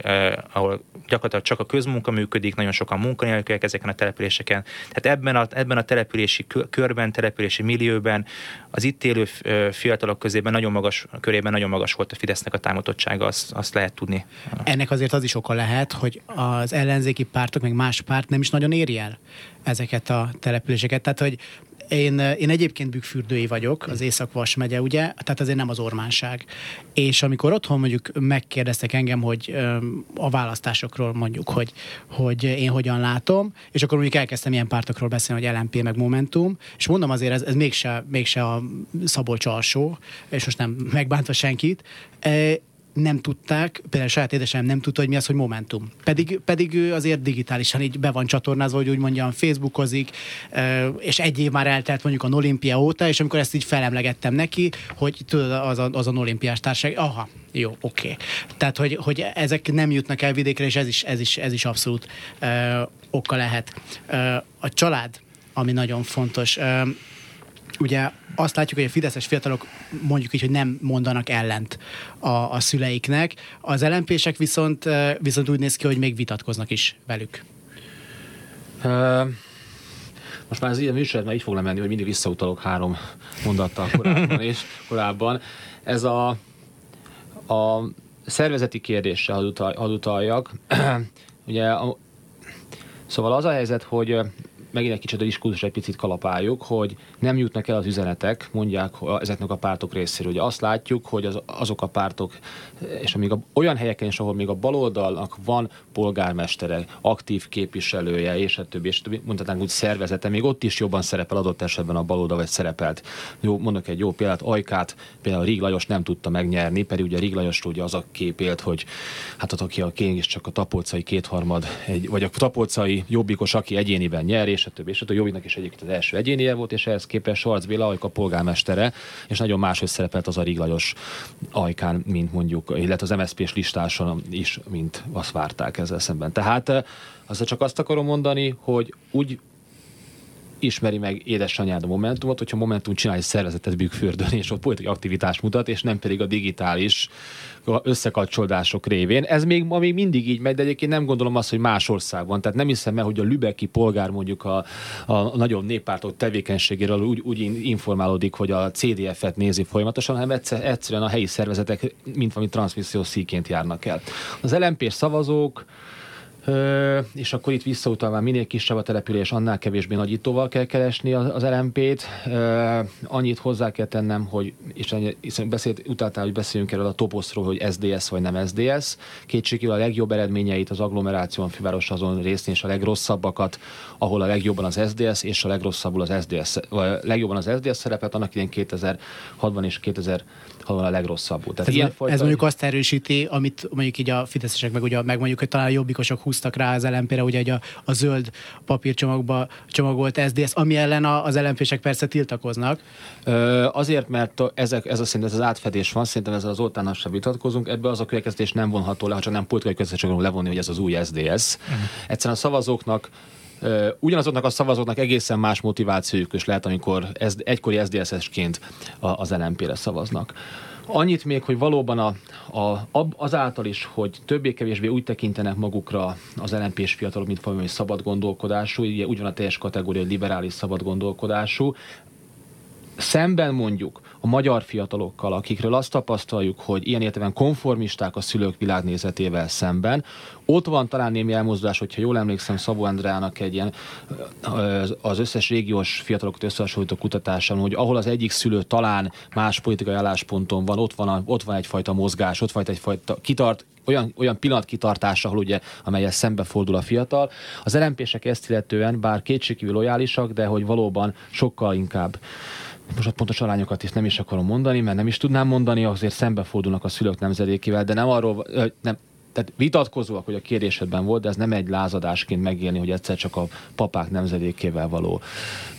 ahol gyakorlatilag csak a közmunka működik, nagyon sokan munkanélküliek ezeken a településeken. Tehát ebben a, ebben a települési körben, települési millióben az itt élő fiatalok közében nagyon magas, körében nagyon magas volt a Fidesznek a támogatottsága, azt, azt lehet tudni. Ennek azért az is oka lehet, hogy az ellenzéki pártok, meg más párt nem is nagyon éri el ezeket a településeket. Tehát, hogy én, én egyébként bükkfürdői vagyok, az Észak-Vas megye, ugye, tehát azért nem az ormánság. És amikor otthon mondjuk megkérdeztek engem, hogy a választásokról mondjuk, hogy, hogy én hogyan látom, és akkor mondjuk elkezdtem ilyen pártokról beszélni, hogy LMP meg Momentum, és mondom azért, ez, ez mégse, mégse a Szabolcs alsó, és most nem megbántva senkit, nem tudták, például saját édesem nem tudta, hogy mi az, hogy Momentum. Pedig, pedig ő azért digitálisan így be van csatornázva, hogy úgy mondjam, Facebookozik, és egy év már eltelt mondjuk a olimpia óta, és amikor ezt így felemlegettem neki, hogy tudod, az a, az a olimpiás társaság, aha, jó, oké. Okay. Tehát, hogy, hogy ezek nem jutnak el vidékre, és ez is, ez is, ez is abszolút uh, oka lehet. Uh, a család, ami nagyon fontos. Uh, ugye azt látjuk, hogy a fideszes fiatalok mondjuk így, hogy nem mondanak ellent a, a szüleiknek. Az lmp viszont, viszont úgy néz ki, hogy még vitatkoznak is velük. Uh, most már az ilyen műsorban már így fog lemenni, hogy mindig visszautalok három mondattal korábban és korábban. Ez a, a szervezeti kérdéssel hadd. Ugye, a, szóval az a helyzet, hogy megint egy kicsit a diskurzus egy picit kalapáljuk, hogy nem jutnak el az üzenetek, mondják ezeknek a pártok részéről. Ugye azt látjuk, hogy az, azok a pártok, és amíg a, olyan helyeken is, ahol még a baloldalnak van polgármestere, aktív képviselője, és a többi, és többi, mondhatnánk úgy szervezete, még ott is jobban szerepel adott esetben a baloldal, vagy szerepelt. Jó, mondok egy jó példát, Ajkát például Rig Lajos nem tudta megnyerni, pedig ugye Rig Lajos ugye az a kép élt, hogy hát ott aki a kény csak a tapolcai kétharmad, egy, vagy a tapolcai jobbikos, aki egyéniben nyer, és a többi, és a jobbiknak is egyébként az első egyénie volt, és ehhez képest Sarc Béla Ajka polgármestere, és nagyon máshogy szerepelt az a Rig Lajos Ajkán, mint mondjuk, illetve az MSZP-s listáson is, mint azt várták ezzel szemben. Tehát eh, azt csak azt akarom mondani, hogy úgy ismeri meg édesanyád a Momentumot, hogyha Momentum csinál egy szervezetet Bükkfürdön, és ott politikai aktivitást mutat, és nem pedig a digitális összekapcsolódások révén. Ez még ma még mindig így megy, de egyébként nem gondolom azt, hogy más országban. Tehát nem hiszem el, hogy a lübeki polgár mondjuk a, a nagyobb néppártok tevékenységéről úgy, úgy informálódik, hogy a CDF-et nézi folyamatosan, hanem egyszer, egyszerűen a helyi szervezetek mint valami transmisszió szíként járnak el. Az lmp szavazók, Ö, és akkor itt visszautalva minél kisebb a település, annál kevésbé nagyítóval kell keresni az, az LMP-t. Ö, annyit hozzá kell tennem, hogy, és hiszen beszélt, utaltál, hogy beszéljünk erről a toposzról, hogy SDS vagy nem SDS. Kétségkívül a legjobb eredményeit az agglomeráción főváros azon részén, és a legrosszabbakat, ahol a legjobban az SDS, és a legrosszabbul az SDS, vagy legjobban az SDS szerepet, annak idén 2006-ban és 2000 van a legrosszabbul. Tehát ez, ilyen fajta... ez mondjuk azt erősíti, amit mondjuk így a fideszesek meg, ugye, meg mondjuk, hogy talán a jobbikosok húztak rá az LMP-re, ugye a, a zöld papírcsomagba csomagolt SZDSZ, ami ellen a, az lmp persze tiltakoznak. Ö, azért, mert ezek, ez a szint, ez az átfedés van, szerintem ezzel az oltánnal sem vitatkozunk, ebből az a következtetés nem vonható le, ha csak nem politikai következtetés levonni, hogy ez az új SZDSZ. Uh-huh. Mhm. Egyszerűen a szavazóknak ugyanazoknak a szavazóknak egészen más motivációjuk is lehet, amikor ez, egykori SZDSZ-esként az LNP-re szavaznak. Annyit még, hogy valóban a, a, azáltal is, hogy többé-kevésbé úgy tekintenek magukra az LNP-s fiatalok, mint valami szabad gondolkodású, ugye úgy van a teljes kategória, hogy liberális szabad gondolkodású, szemben mondjuk a magyar fiatalokkal, akikről azt tapasztaljuk, hogy ilyen értelemben konformisták a szülők világnézetével szemben, ott van talán némi elmozdulás, hogyha jól emlékszem Szabó Andrának egy ilyen az összes régiós fiatalokat összehasonlító kutatásán, hogy ahol az egyik szülő talán más politikai állásponton van, ott van, a, ott van egyfajta mozgás, ott van egyfajta kitart, olyan, olyan pillanat kitartása, ahol ugye, amelyel szembefordul a fiatal. Az lmp ezt illetően, bár kétségkívül lojálisak, de hogy valóban sokkal inkább most a pontos arányokat is nem is akarom mondani, mert nem is tudnám mondani, azért szembefordulnak a szülők nemzedékével, de nem arról, nem, tehát vitatkozóak, hogy a kérdésedben volt, de ez nem egy lázadásként megélni, hogy egyszer csak a papák nemzedékével való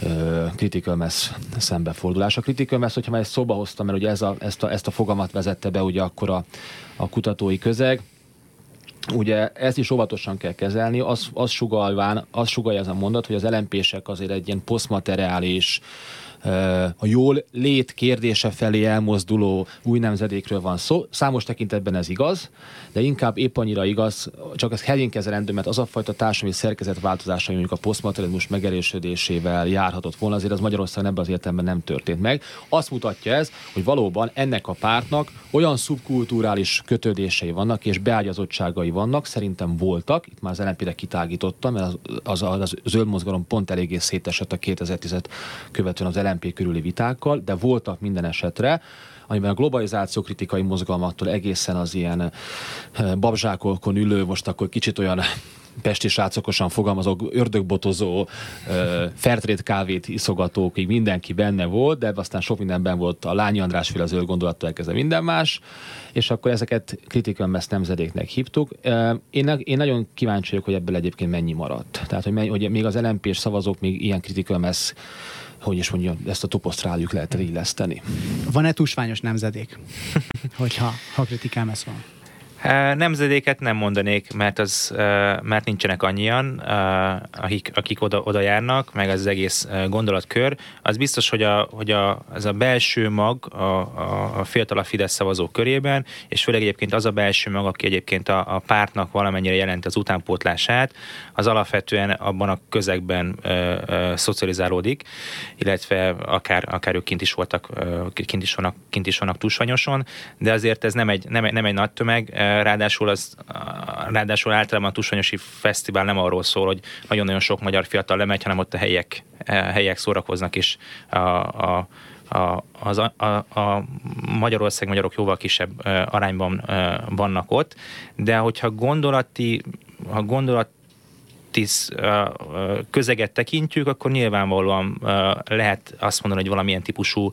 ö, critical mass szembefordulás. A critical mass, hogyha már ezt szóba hoztam, mert ugye ez a, ezt, a, ezt a fogalmat vezette be ugye akkor a, a kutatói közeg, Ugye ezt is óvatosan kell kezelni, az, az, sugalván, az sugalja ez a mondat, hogy az LMP-sek azért egy ilyen posztmateriális, a jól lét kérdése felé elmozduló új nemzedékről van szó. Számos tekintetben ez igaz, de inkább épp annyira igaz, csak ez helyén kezelendő, mert az a fajta társadalmi szerkezet változása, mondjuk a posztmaterializmus megerősödésével járhatott volna, azért az Magyarországon ebben az értelemben nem történt meg. Azt mutatja ez, hogy valóban ennek a pártnak olyan szubkulturális kötődései vannak, és beágyazottságai vannak, szerintem voltak, itt már az LNP-re kitágítottam, mert az, az, az, az zöld mozgalom pont eléggé szétesett a 2010 követően az LNP körüli vitákkal, de voltak minden esetre, amiben a globalizáció kritikai mozgalmattól egészen az ilyen eh, babzsákolkon ülő, most akkor kicsit olyan pesti srácokosan fogalmazok, ördögbotozó, fertrét kávét iszogatókig mindenki benne volt, de aztán sok mindenben volt a Lányi András féle zöld gondolattól elkezdve minden más, és akkor ezeket kritikön messz nemzedéknek hívtuk. Én, én nagyon kíváncsi vagyok, hogy ebből egyébként mennyi maradt. Tehát, hogy, hogy még az LMP-s szavazók még ilyen kritikön messz hogy is mondjam, ezt a toposzt rájuk lehet illeszteni. Van-e tusványos nemzedék, hogyha ha kritikám ez van? Nemzedéket nem mondanék, mert, az, mert nincsenek annyian, akik, akik oda, oda járnak, meg az egész gondolatkör. Az biztos, hogy, a, hogy a, ez a belső mag a, a, a fiatal a Fidesz szavazók körében, és főleg egyébként az a belső mag, aki egyébként a, a pártnak valamennyire jelent az utánpótlását, az alapvetően abban a közegben ö, ö, szocializálódik, illetve akár, akár ők kint is voltak, kint vannak, kint is vannak túlsvanyoson, de azért ez nem egy, nem, nem egy nagy tömeg, ráadásul, az, ráadásul általában a Tusonyosi Fesztivál nem arról szól, hogy nagyon-nagyon sok magyar fiatal lemegy, hanem ott a helyek, helyek szórakoznak, és a, a a, az, a, a, Magyarország magyarok jóval kisebb arányban vannak ott, de hogyha gondolati, ha gondolat tisz közeget tekintjük, akkor nyilvánvalóan lehet azt mondani, hogy valamilyen típusú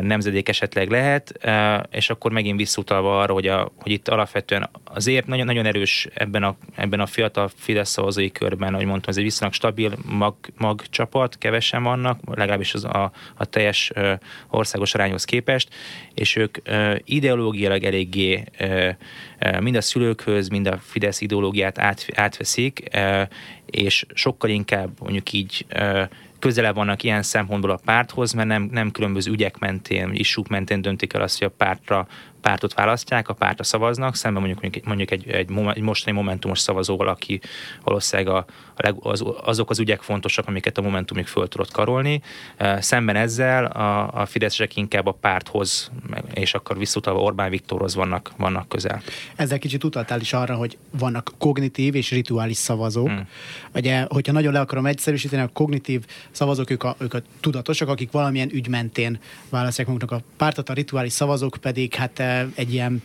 nemzedék esetleg lehet, és akkor megint visszutalva arra, hogy, a, hogy itt alapvetően azért nagyon, nagyon erős ebben a, ebben a fiatal Fidesz szavazói körben, ahogy mondtam, ez egy viszonylag stabil mag, magcsapat, kevesen vannak, legalábbis az a, a teljes országos arányhoz képest, és ők ideológiailag eléggé mind a szülőkhöz, mind a Fidesz ideológiát át, átveszik, és sokkal inkább mondjuk így közelebb vannak ilyen szempontból a párthoz, mert nem, nem különböző ügyek mentén, isúk mentén döntik el azt, hogy a pártra pártot választják, a pártra szavaznak, szemben mondjuk, mondjuk egy, egy, egy mostani momentumos szavazóval, aki valószínűleg a, a leg, az, azok az ügyek fontosak, amiket a Momentumig föl tudott karolni. Szemben ezzel a, a Fideszesek inkább a párthoz, és akkor visszutalva Orbán Viktorhoz vannak, vannak közel. Ezzel kicsit utaltál is arra, hogy vannak kognitív és rituális szavazók. Hmm. Ugye, hogyha nagyon le akarom egyszerűsíteni, a kognitív szavazók, ők a, ők a tudatosak, akik valamilyen ügy mentén választják maguknak a pártot, a rituális szavazók pedig hát egy ilyen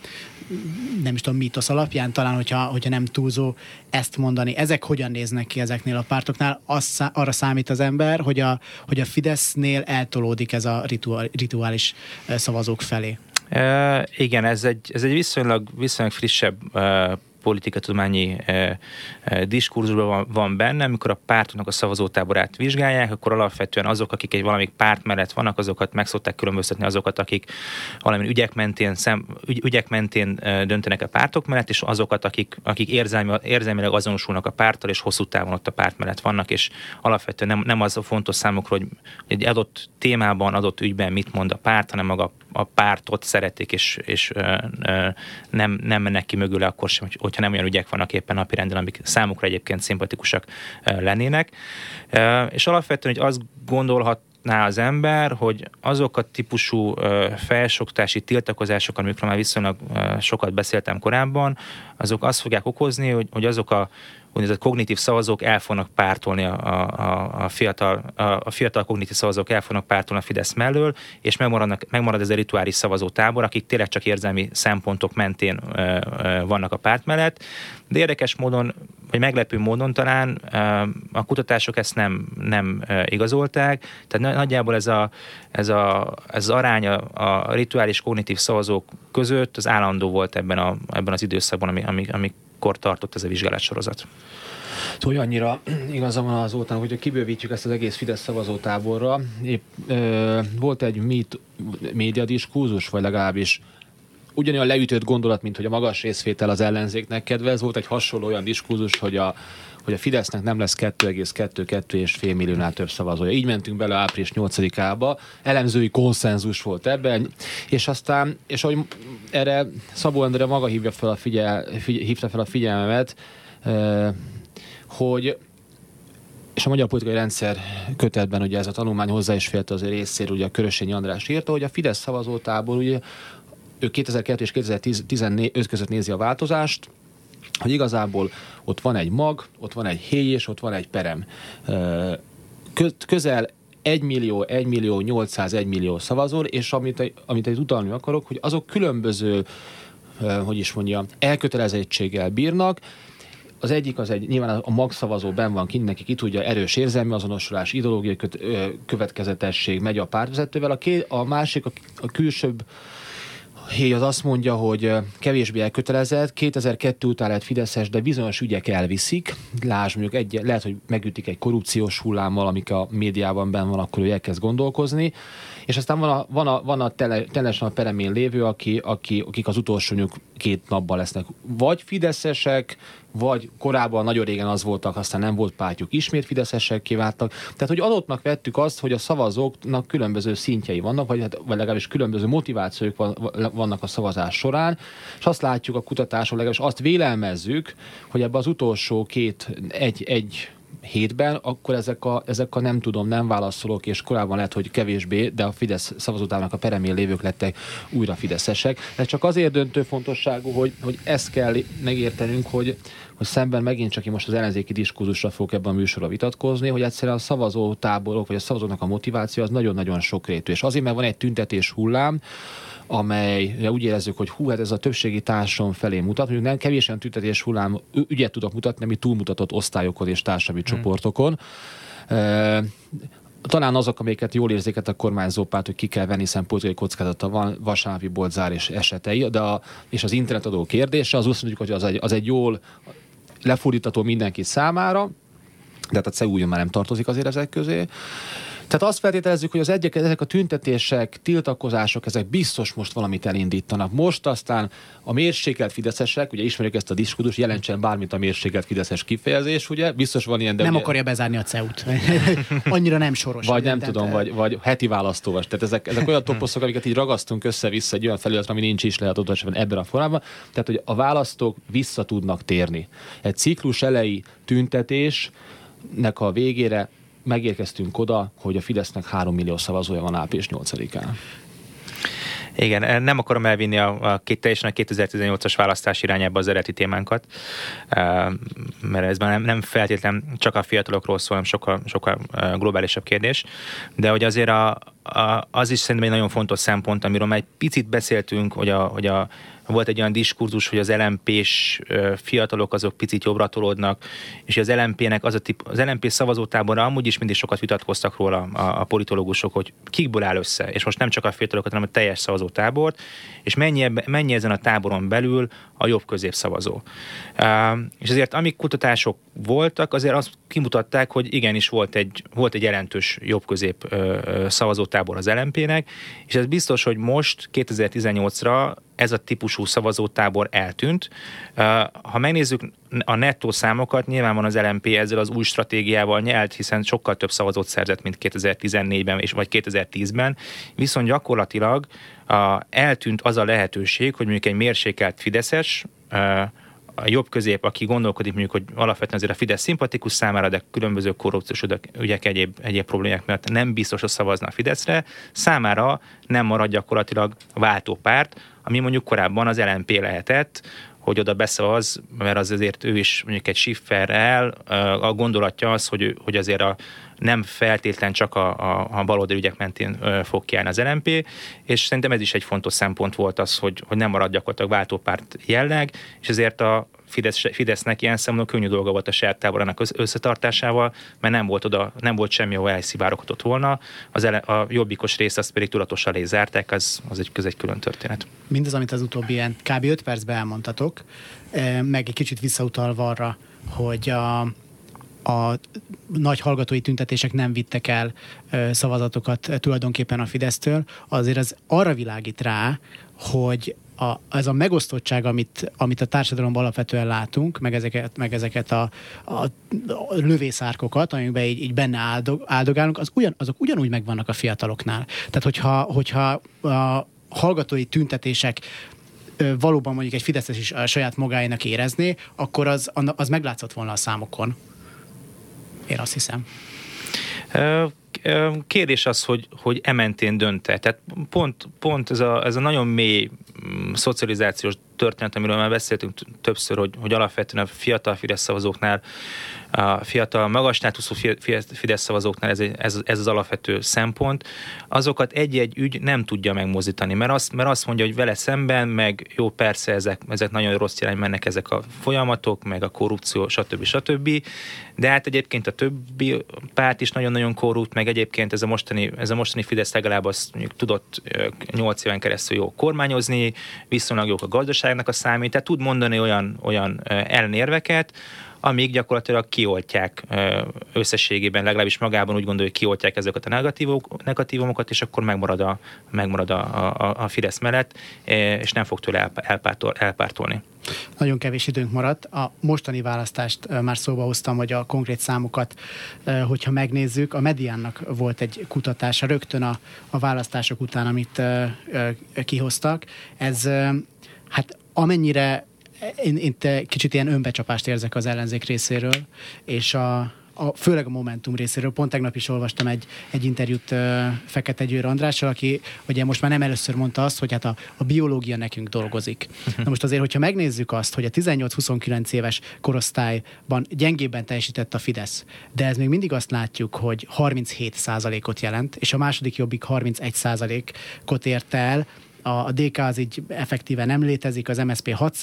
nem is tudom, mítosz alapján, talán, hogyha, hogyha nem túlzó ezt mondani. Ezek hogyan néznek ki ezeknél a pártoknál? Az, arra számít az ember, hogy a, hogy a Fidesznél eltolódik ez a rituál, rituális szavazók felé. E, igen, ez egy, ez egy viszonylag, viszonylag frissebb e, politikatudományi e, e, diskurzusban van, van benne, amikor a pártoknak a szavazótáborát vizsgálják, akkor alapvetően azok, akik egy valamik párt mellett vannak, azokat meg szokták különböztetni azokat, akik valami ügyek mentén, szem, ügy, ügyek mentén e, döntenek a pártok mellett, és azokat, akik, akik érzelmi, érzelmileg azonosulnak a párttal, és hosszú távon ott a párt mellett vannak, és alapvetően nem, nem az a fontos számukra, hogy egy adott témában, adott ügyben mit mond a párt, hanem maga a pártot szeretik, és, és ö, ö, nem, nem mennek ki mögüle akkor sem, hogy, hogyha nem olyan ügyek vannak éppen napirenden, amik számukra egyébként szimpatikusak lennének. És alapvetően, hogy azt gondolhat, az ember, hogy azok a típusú felsoktási tiltakozások, amikről már viszonylag sokat beszéltem korábban, azok azt fogják okozni, hogy, hogy azok a úgynevezett kognitív szavazók el fognak pártolni a, a, a, fiatal, a, a fiatal kognitív szavazók el fognak pártolni a Fidesz mellől, és megmaradnak, megmarad ez a rituális szavazótábor, akik tényleg csak érzelmi szempontok mentén ö, ö, vannak a párt mellett. De érdekes módon, vagy meglepő módon talán a kutatások ezt nem, nem igazolták, tehát nagyjából ez, a, ez, a, ez az arány a, a rituális kognitív szavazók között az állandó volt ebben, a, ebben az időszakban, ami, ami, ami kor tartott ez a vizsgálatsorozat. Szóval annyira igaza van az Zoltán, hogy kibővítjük ezt az egész Fidesz szavazótáborra. Épp, ö, volt egy mit, médiadiskurzus, vagy legalábbis ugyanolyan leütött gondolat, mint hogy a magas részvétel az ellenzéknek kedvez. Volt egy hasonló olyan diskurzus, hogy a, hogy a Fidesznek nem lesz 2,2-2,5 milliónál több szavazója. Így mentünk bele április 8-ába, elemzői konszenzus volt ebben, és aztán, és ahogy erre Szabó Endre maga hívja fel a figyel, figyel, hívta fel a figyelmemet, hogy és a magyar politikai rendszer kötetben ugye ez a tanulmány hozzá is félt az részéről, ugye a Körösényi András írta, hogy a Fidesz szavazótából ugye ő 2002 és 2014 között nézi a változást, hogy igazából ott van egy mag, ott van egy héj és ott van egy perem. Közel 1 millió, 1 millió, 801 millió szavazó, és amit, amit egy utalni akarok, hogy azok különböző, hogy is mondja, elkötelezettséggel bírnak, az egyik az egy, nyilván a magszavazó ben van kint, neki ki tudja, erős érzelmi azonosulás, ideológiai következetesség megy a pártvezetővel, a, ké, a másik, a, a külsőbb Héj az azt mondja, hogy kevésbé elkötelezett, 2002 után lett Fideszes, de bizonyos ügyek elviszik. Lásd, mondjuk egy, lehet, hogy megütik egy korrupciós hullámmal, amik a médiában ben van, akkor ő elkezd gondolkozni. És aztán van a, van a, van a tele, teljesen a peremén lévő, aki, aki, akik az utolsó két napban lesznek. Vagy fideszesek, vagy korábban nagyon régen az voltak, aztán nem volt pártjuk, ismét fideszesek kiváltak. Tehát, hogy adottnak vettük azt, hogy a szavazóknak különböző szintjei vannak, vagy, hát, vagy legalábbis különböző motivációk vannak a szavazás során, és azt látjuk a kutatások, legalábbis azt vélelmezzük, hogy ebbe az utolsó két, egy, egy hétben, akkor ezek a, ezek a nem tudom, nem válaszolok, és korábban lehet, hogy kevésbé, de a Fidesz szavazótának a peremén lévők lettek újra fideszesek. Ez csak azért döntő fontosságú, hogy, hogy ezt kell megértenünk, hogy, hogy szemben megint csak én most az ellenzéki diskurzusra fogok ebben a műsorra vitatkozni, hogy egyszerűen a szavazótáborok, vagy a szavazóknak a motiváció az nagyon-nagyon sokrétű. És azért, mert van egy tüntetés hullám, amely úgy érezzük, hogy hú, hát ez a többségi társadalom felé mutat. Mondjuk nem kevésen tüntetés hullám ügyet tudok mutatni, ami túlmutatott osztályokon és társadalmi hmm. csoportokon. E, talán azok, amiket jól érzéket a kormányzó párt, hogy ki kell venni, hiszen politikai kockázata van, vasárnapi boltzár és esetei, de a, és az internetadó kérdése, az azt mondjuk, hogy az egy, az egy jól lefordítató mindenki számára, de hát a CEU már nem tartozik azért ezek közé. Tehát azt feltételezzük, hogy az egyek, ezek a tüntetések, tiltakozások, ezek biztos most valamit elindítanak. Most aztán a mérsékelt fideszesek, ugye ismerjük ezt a diskutus, jelentsen bármit a mérsékelt fideszes kifejezés, ugye? Biztos van ilyen, de Nem ugye... akarja bezárni a CEUT. Annyira nem soros. Vagy nem tudom, vagy, vagy heti választóvas. Tehát ezek, ezek olyan toposzok, amiket így ragasztunk össze-vissza egy olyan felületre, ami nincs is lehet ott ebben a formában. Tehát, hogy a választók vissza tudnak térni. Egy ciklus elejé tüntetésnek a végére megérkeztünk oda, hogy a Fidesznek 3 millió szavazója van április 8-án. Igen, nem akarom elvinni a, a teljesen a 2018-as választás irányába az eredeti témánkat, mert ez már nem, nem feltétlenül csak a fiatalokról szól, hanem sokkal, sokkal globálisabb kérdés, de hogy azért a, a, az is szerintem egy nagyon fontos szempont, amiről már egy picit beszéltünk, hogy a, hogy a volt egy olyan diskurzus, hogy az LMP-s fiatalok azok picit jobbra tolódnak, és az LMP-nek az a tip, az LMP szavazótáborra amúgy is mindig sokat vitatkoztak róla a, a politológusok, hogy kikből áll össze, és most nem csak a fiatalokat, hanem a teljes szavazótábort, és mennyi, mennyi ezen a táboron belül a jobb középszavazó. Uh, és ezért amik kutatások voltak, azért azt kimutatták, hogy igenis volt egy, volt egy jelentős jobb közép uh, szavazótábor az LMP-nek, és ez biztos, hogy most 2018-ra ez a típusú szavazótábor eltűnt. Ha megnézzük a nettó számokat, nyilván van az LMP ezzel az új stratégiával nyelt, hiszen sokkal több szavazót szerzett, mint 2014-ben és vagy 2010-ben, viszont gyakorlatilag eltűnt az a lehetőség, hogy mondjuk egy mérsékelt Fideszes, a jobb közép, aki gondolkodik mondjuk, hogy alapvetően azért a Fidesz szimpatikus számára, de különböző korrupciós ügyek, egyéb, egyéb problémák miatt nem biztos, hogy szavazna a Fideszre, számára nem marad gyakorlatilag váltópárt, ami mondjuk korábban az LNP lehetett, hogy oda beszavaz, mert az azért ő is mondjuk egy sifferrel, a gondolatja az, hogy, hogy azért a, nem feltétlen csak a, a, a baloldali ügyek mentén fog kiállni az LNP, és szerintem ez is egy fontos szempont volt az, hogy, hogy nem marad gyakorlatilag váltópárt jelleg, és ezért a Fidesz, Fidesznek ilyen szemben könnyű dolga volt a saját táborának összetartásával, mert nem volt oda, nem volt semmi, ahol elszivároghatott volna. Az ele, a jobbikos részt azt pedig tudatosan lézárták, az, az egy, köz egy külön történet. Mindaz, amit az utóbbi ilyen kb. 5 percben elmondtatok, meg egy kicsit visszautalva arra, hogy a, a nagy hallgatói tüntetések nem vittek el szavazatokat tulajdonképpen a Fidesztől, azért az arra világít rá, hogy a, ez a megosztottság, amit, amit a társadalomban alapvetően látunk, meg ezeket, meg ezeket a, a, a lövészárkokat, amikben így, így benne áldog, áldogálunk, az ugyan, azok ugyanúgy megvannak a fiataloknál. Tehát, hogyha, hogyha a hallgatói tüntetések valóban mondjuk egy Fideszes is a saját magáénak érezné, akkor az, az meglátszott volna a számokon. Én azt hiszem. Kérdés az, hogy, hogy ementén dönte. Tehát pont, pont ez, a, ez a nagyon mély szocializációs történet, amiről már beszéltünk többször, hogy, hogy alapvetően a fiatal Fidesz szavazóknál a fiatal, magas státuszú Fidesz szavazóknál ez, ez, ez az alapvető szempont, azokat egy-egy ügy nem tudja megmozdítani, mert azt, mert azt mondja, hogy vele szemben, meg jó, persze ezek, ezek nagyon rossz irány mennek ezek a folyamatok, meg a korrupció, stb. stb. De hát egyébként a többi párt is nagyon-nagyon korrupt, meg egyébként ez a mostani, ez a mostani Fidesz legalább azt mondjuk tudott 8 éven keresztül jó kormányozni, viszonylag jók a gazdaságnak a számít, tehát tud mondani olyan, olyan ellenérveket, amíg gyakorlatilag kioltják összességében, legalábbis magában úgy gondolja, hogy kioltják ezeket a negatívumokat, és akkor megmarad a, megmarad a, a, a Fidesz mellett, és nem fog tőle elpártol, elpártolni. Nagyon kevés időnk maradt. A mostani választást már szóba hoztam, hogy a konkrét számokat, hogyha megnézzük, a mediánnak volt egy kutatása rögtön a, a választások után, amit kihoztak. Ez hát amennyire én, én te kicsit ilyen önbecsapást érzek az ellenzék részéről, és a, a, főleg a Momentum részéről. Pont tegnap is olvastam egy, egy interjút uh, Fekete Győr Andrással, aki ugye most már nem először mondta azt, hogy hát a, a biológia nekünk dolgozik. Na most azért, hogyha megnézzük azt, hogy a 18-29 éves korosztályban gyengébben teljesített a Fidesz, de ez még mindig azt látjuk, hogy 37 ot jelent, és a második jobbik 31 ot ért el, a, a DK az így effektíve nem létezik, az MSP 6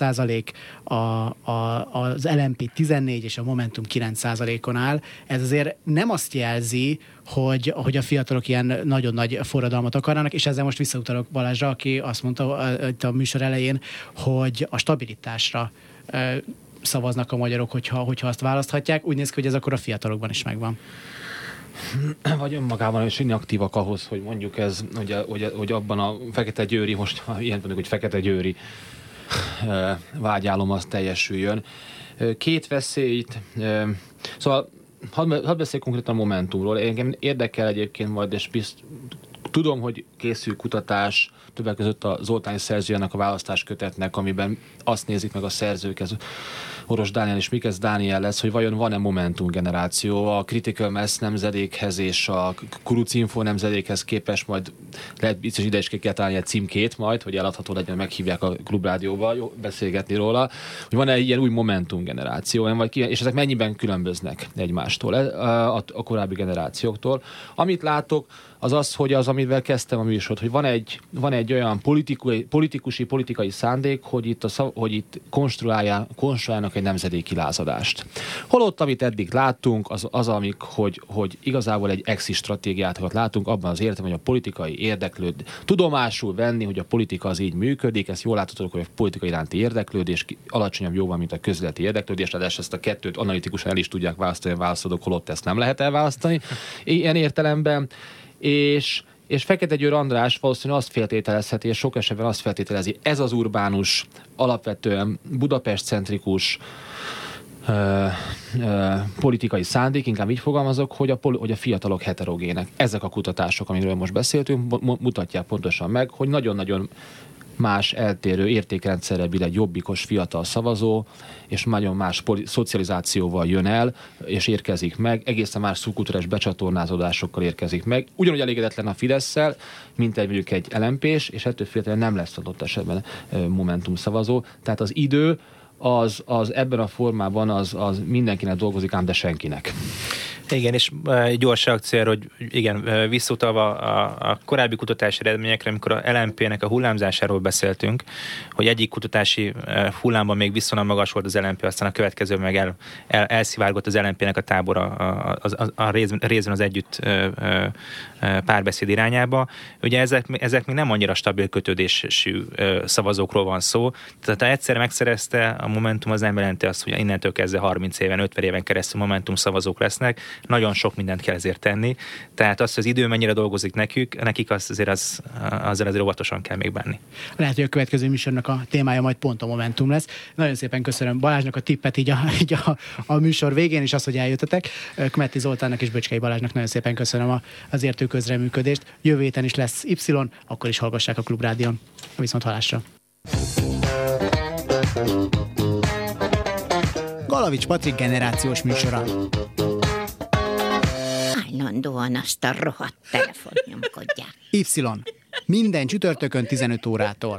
a, a, az LMP 14 és a Momentum 9% on áll. Ez azért nem azt jelzi, hogy, hogy a fiatalok ilyen nagyon nagy forradalmat akarnak, és ezzel most visszautalok Balázsra, aki azt mondta a, a műsor elején, hogy a stabilitásra szavaznak a magyarok, hogyha, hogyha azt választhatják. Úgy néz ki, hogy ez akkor a fiatalokban is megvan. vagy önmagában is inaktívak ahhoz, hogy mondjuk ez, hogy, hogy, hogy abban a Fekete Győri, most ilyen mondjuk, hogy Fekete Győri vágyálom az teljesüljön. Két veszélyt, szóval hadd, hadd beszélj konkrétan a Momentumról. Engem érdekel egyébként majd, és bizt, tudom, hogy készül kutatás, többek között a Zoltáni szerzőjének a választás kötetnek, amiben azt nézik meg a szerzők, ez Oros Dániel és Mikesz Dániel lesz, hogy vajon van-e Momentum generáció? A Critical Mass nemzedékhez és a Kuruc Info nemzedékhez képes, majd lehet biztos ide is kell egy címkét majd, hogy eladható legyen, meghívják a klubrádióba jó, beszélgetni róla, hogy van-e ilyen új Momentum generáció, vagy ki, és ezek mennyiben különböznek egymástól, a, a, a korábbi generációktól. Amit látok, az az, hogy az, amivel kezdtem a műsort, hogy van egy, van egy olyan politikai, politikusi, politikai szándék, hogy itt, a, hogy itt konstruálják, konstruálnak egy nemzedéki lázadást. Holott, amit eddig láttunk, az, az amik, hogy, hogy igazából egy exit stratégiát látunk, abban az értem, hogy a politikai érdeklőd, tudomásul venni, hogy a politika az így működik, ezt jól láthatod, hogy a politika iránti érdeklődés alacsonyabb jóval, mint a közleti érdeklődés, de ezt a kettőt analitikusan el is tudják választani a választók, holott ezt nem lehet elválasztani. Ilyen értelemben és és Fekete Győr András valószínűleg azt feltételezheti, és sok esetben azt feltételezi, ez az urbánus, alapvetően Budapest-centrikus ö, ö, politikai szándék, inkább így fogalmazok, hogy a, hogy a fiatalok heterogének. Ezek a kutatások, amiről most beszéltünk, mutatják pontosan meg, hogy nagyon-nagyon más eltérő értékrendszerre bír egy jobbikos fiatal szavazó, és nagyon más szocializációval jön el, és érkezik meg, egészen más szubkultúrás becsatornázódásokkal érkezik meg. Ugyanúgy elégedetlen a fidesz mint egy mondjuk egy lmp és ettől függetlenül nem lesz adott esetben Momentum szavazó. Tehát az idő az, az ebben a formában az, az mindenkinek dolgozik, ám de senkinek. Igen, és gyors reakció, hogy igen, visszutalva a, a korábbi kutatási eredményekre, amikor a LMP-nek a hullámzásáról beszéltünk, hogy egyik kutatási hullámban még viszonylag magas volt az LMP, aztán a következő meg el, el, elszivárgott az LMP-nek a tábora a, a, a, a részben, részben az együtt párbeszéd irányába. Ugye ezek, ezek még nem annyira stabil kötődésű szavazókról van szó. Tehát ha egyszer megszerezte a Momentum, az nem jelenti azt, hogy innentől kezdve 30 éven, 50 éven keresztül Momentum szavazók lesznek. Nagyon sok mindent kell ezért tenni. Tehát azt, hogy az idő mennyire dolgozik nekük, nekik azt azért az, azért, azért óvatosan kell még bánni. Lehet, hogy a következő műsornak a témája majd pont a Momentum lesz. Nagyon szépen köszönöm Balázsnak a tippet így a, így a, a műsor végén, és azt, hogy eljöttetek. Kmetti Zoltánnak és Böcskei Balázsnak nagyon szépen köszönöm az értő közreműködést. Jövő héten is lesz Y, akkor is hallgassák a Klubrádion. Viszont halásra. Galavics Patrik generációs műsora. Állandóan azt a rohadt telefon nyomkodják. Y. Minden csütörtökön 15 órától.